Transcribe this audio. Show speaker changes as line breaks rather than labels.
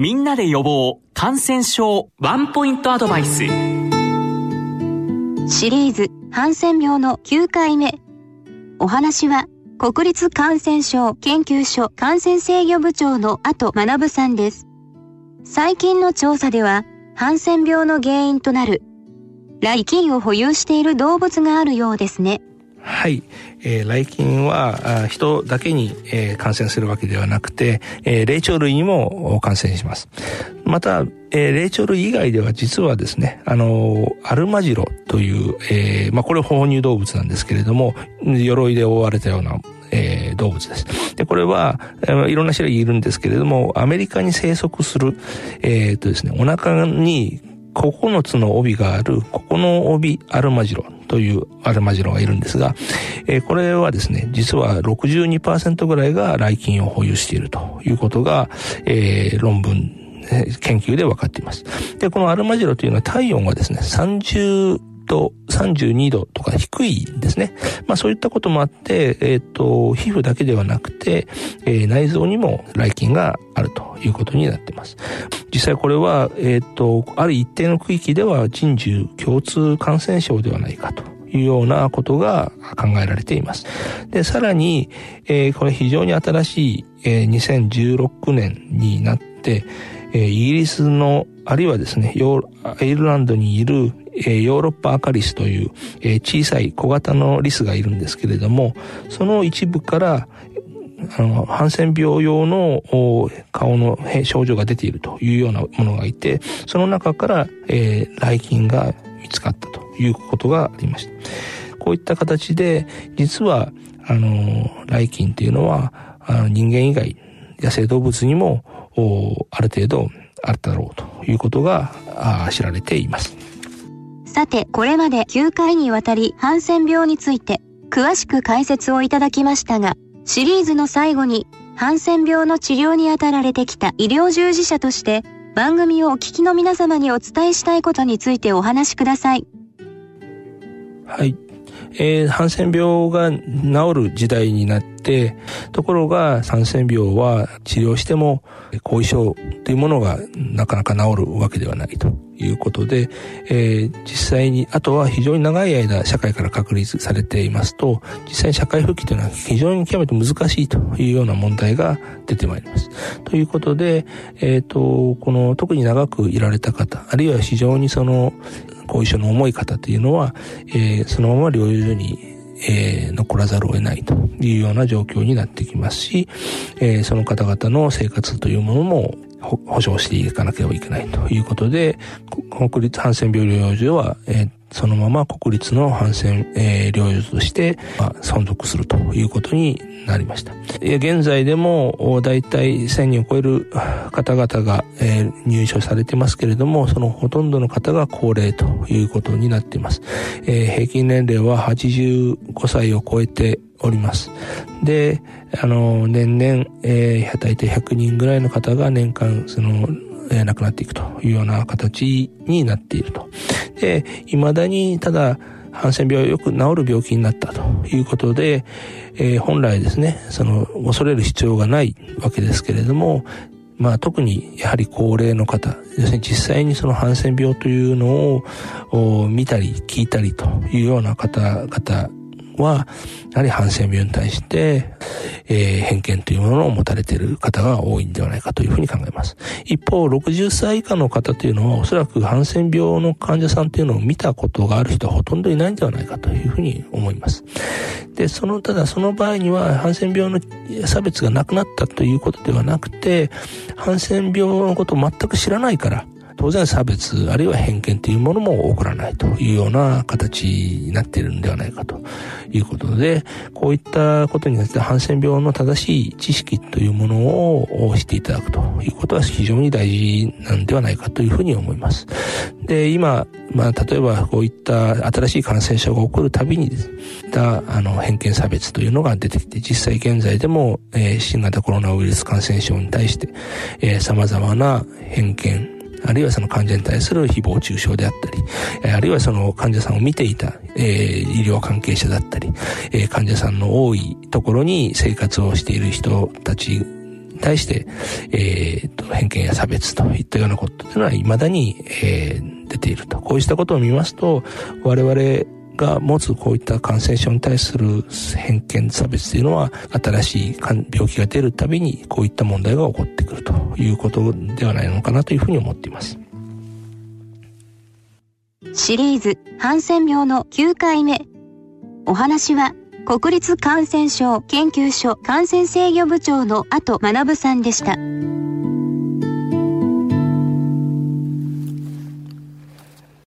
みんなで予防感染症ワンポイントアドバイス。シ
リーズハンセン病の9回目。お話は国立感染症研究所感染制御部長の後学さんです。最近の調査では、ハンセン病の原因となる、来菌を保有している動物があるようですね。
はい、えー、来菌は人だけに、えー、感染するわけではなくて、えー、霊長類にも感染します。また、えー、霊長類以外では実はですね、あのアルマジロという、えー、まあこれ哺乳動物なんですけれども、鎧で覆われたようなえー、動物です。で、これは、えー、いろんな種類いるんですけれども、アメリカに生息する、えー、とですね、お腹に9つの帯がある、ここの帯アルマジロというアルマジロがいるんですが、えー、これはですね、実は62%ぐらいが来菌を保有しているということが、えー、論文、研究で分かっています。で、このアルマジロというのは体温がですね、30度、32度とか低いですね。まあそういったこともあって、えっ、ー、と、皮膚だけではなくて、えー、内臓にも来菌があるということになっています。実際これは、えっ、ー、と、ある一定の区域では人獣共通感染症ではないかと。いうようなことが考えられています。で、さらに、えー、これ非常に新しい、えー、2016年になって、えー、イギリスの、あるいはですね、ヨーアイルランドにいる、ヨーロッパアカリスという、小さい小型のリスがいるんですけれども、その一部から、あの、ハンセン病用の顔の症状が出ているというようなものがいて、その中から、えー、来菌が見つかったということがありました。こういった形で、実は、あの、来菌っていうのは、あの人間以外、野生動物にも、ある程度あっただろうということが知られています。
さて、これまで9回にわたりハンセン病について詳しく解説をいただきましたが、シリーズの最後にハンセン病の治療に当たられてきた医療従事者として番組をお聞きの皆様にお伝えしたいことについてお話しください。
はい。えー、ハンセン病が治る時代になっ、ところがハンセン病は治療しても後遺症というものがなかなか治るわけではないということで、えー、実際に、あとは非常に長い間社会から確立されていますと、実際に社会復帰というのは非常に極めて難しいというような問題が出てまいります。ということで、えっ、ー、と、この特に長くいられた方、あるいは非常にその後遺症の重い方というのは、えー、そのまま療養所にえー、残らざるを得ないというような状況になってきますし、えー、その方々の生活というものも保障していかなければいけないということで、国立ハンセン病療養所は、えー、そのまま国立のハンセン、えー、療養として、まあ、存続するということになりました。現在でも、だいたい1000人を超える方々が、えー、入所されてますけれども、そのほとんどの方が高齢ということになっています。えー、平均年齢は85歳を超えております。で、あの、年々、えー、大体100人ぐらいの方が年間、その、えー、亡くなっていくというような形になっていると。で、未だに、ただ、ハンセン病はよく治る病気になったということで、えー、本来ですね、その、恐れる必要がないわけですけれども、まあ特にやはり高齢の方、要するに実際にそのハンセン病というのを見たり聞いたりというような方々は、やはりハンセン病に対して、えー、偏見というものを持たれている方が多いんではないかというふうに考えます。一方、60歳以下の方というのは、おそらくハンセン病の患者さんというのを見たことがある人はほとんどいないんではないかというふうに思います。で、その、ただその場合には、ハンセン病の差別がなくなったということではなくて、ハンセン病のことを全く知らないから、当然差別あるいは偏見というものも起こらないというような形になっているんではないかということで、こういったことによってハンセン病の正しい知識というものをしていただくということは非常に大事なんではないかというふうに思います。で、今、まあ、例えばこういった新しい感染症が起こるたびにですね、あの偏見差別というのが出てきて、実際現在でも、えー、新型コロナウイルス感染症に対して、えー、様々な偏見、あるいはその患者に対する誹謗中傷であったり、あるいはその患者さんを見ていた、えー、医療関係者だったり、えー、患者さんの多いところに生活をしている人たち対して、えー、と偏見や差別といったようなことというのは未だに、えー、出ていると。こうしたことを見ますと、我々が持つこういった感染症に対する偏見差別というのは新しい病気が出るたびにこういった問題が起こってくるということではないのかなというふうに思っています。
シリーズハンセン病の9回目。お話は国立感染症研究所感染制御部長の後学さんでした。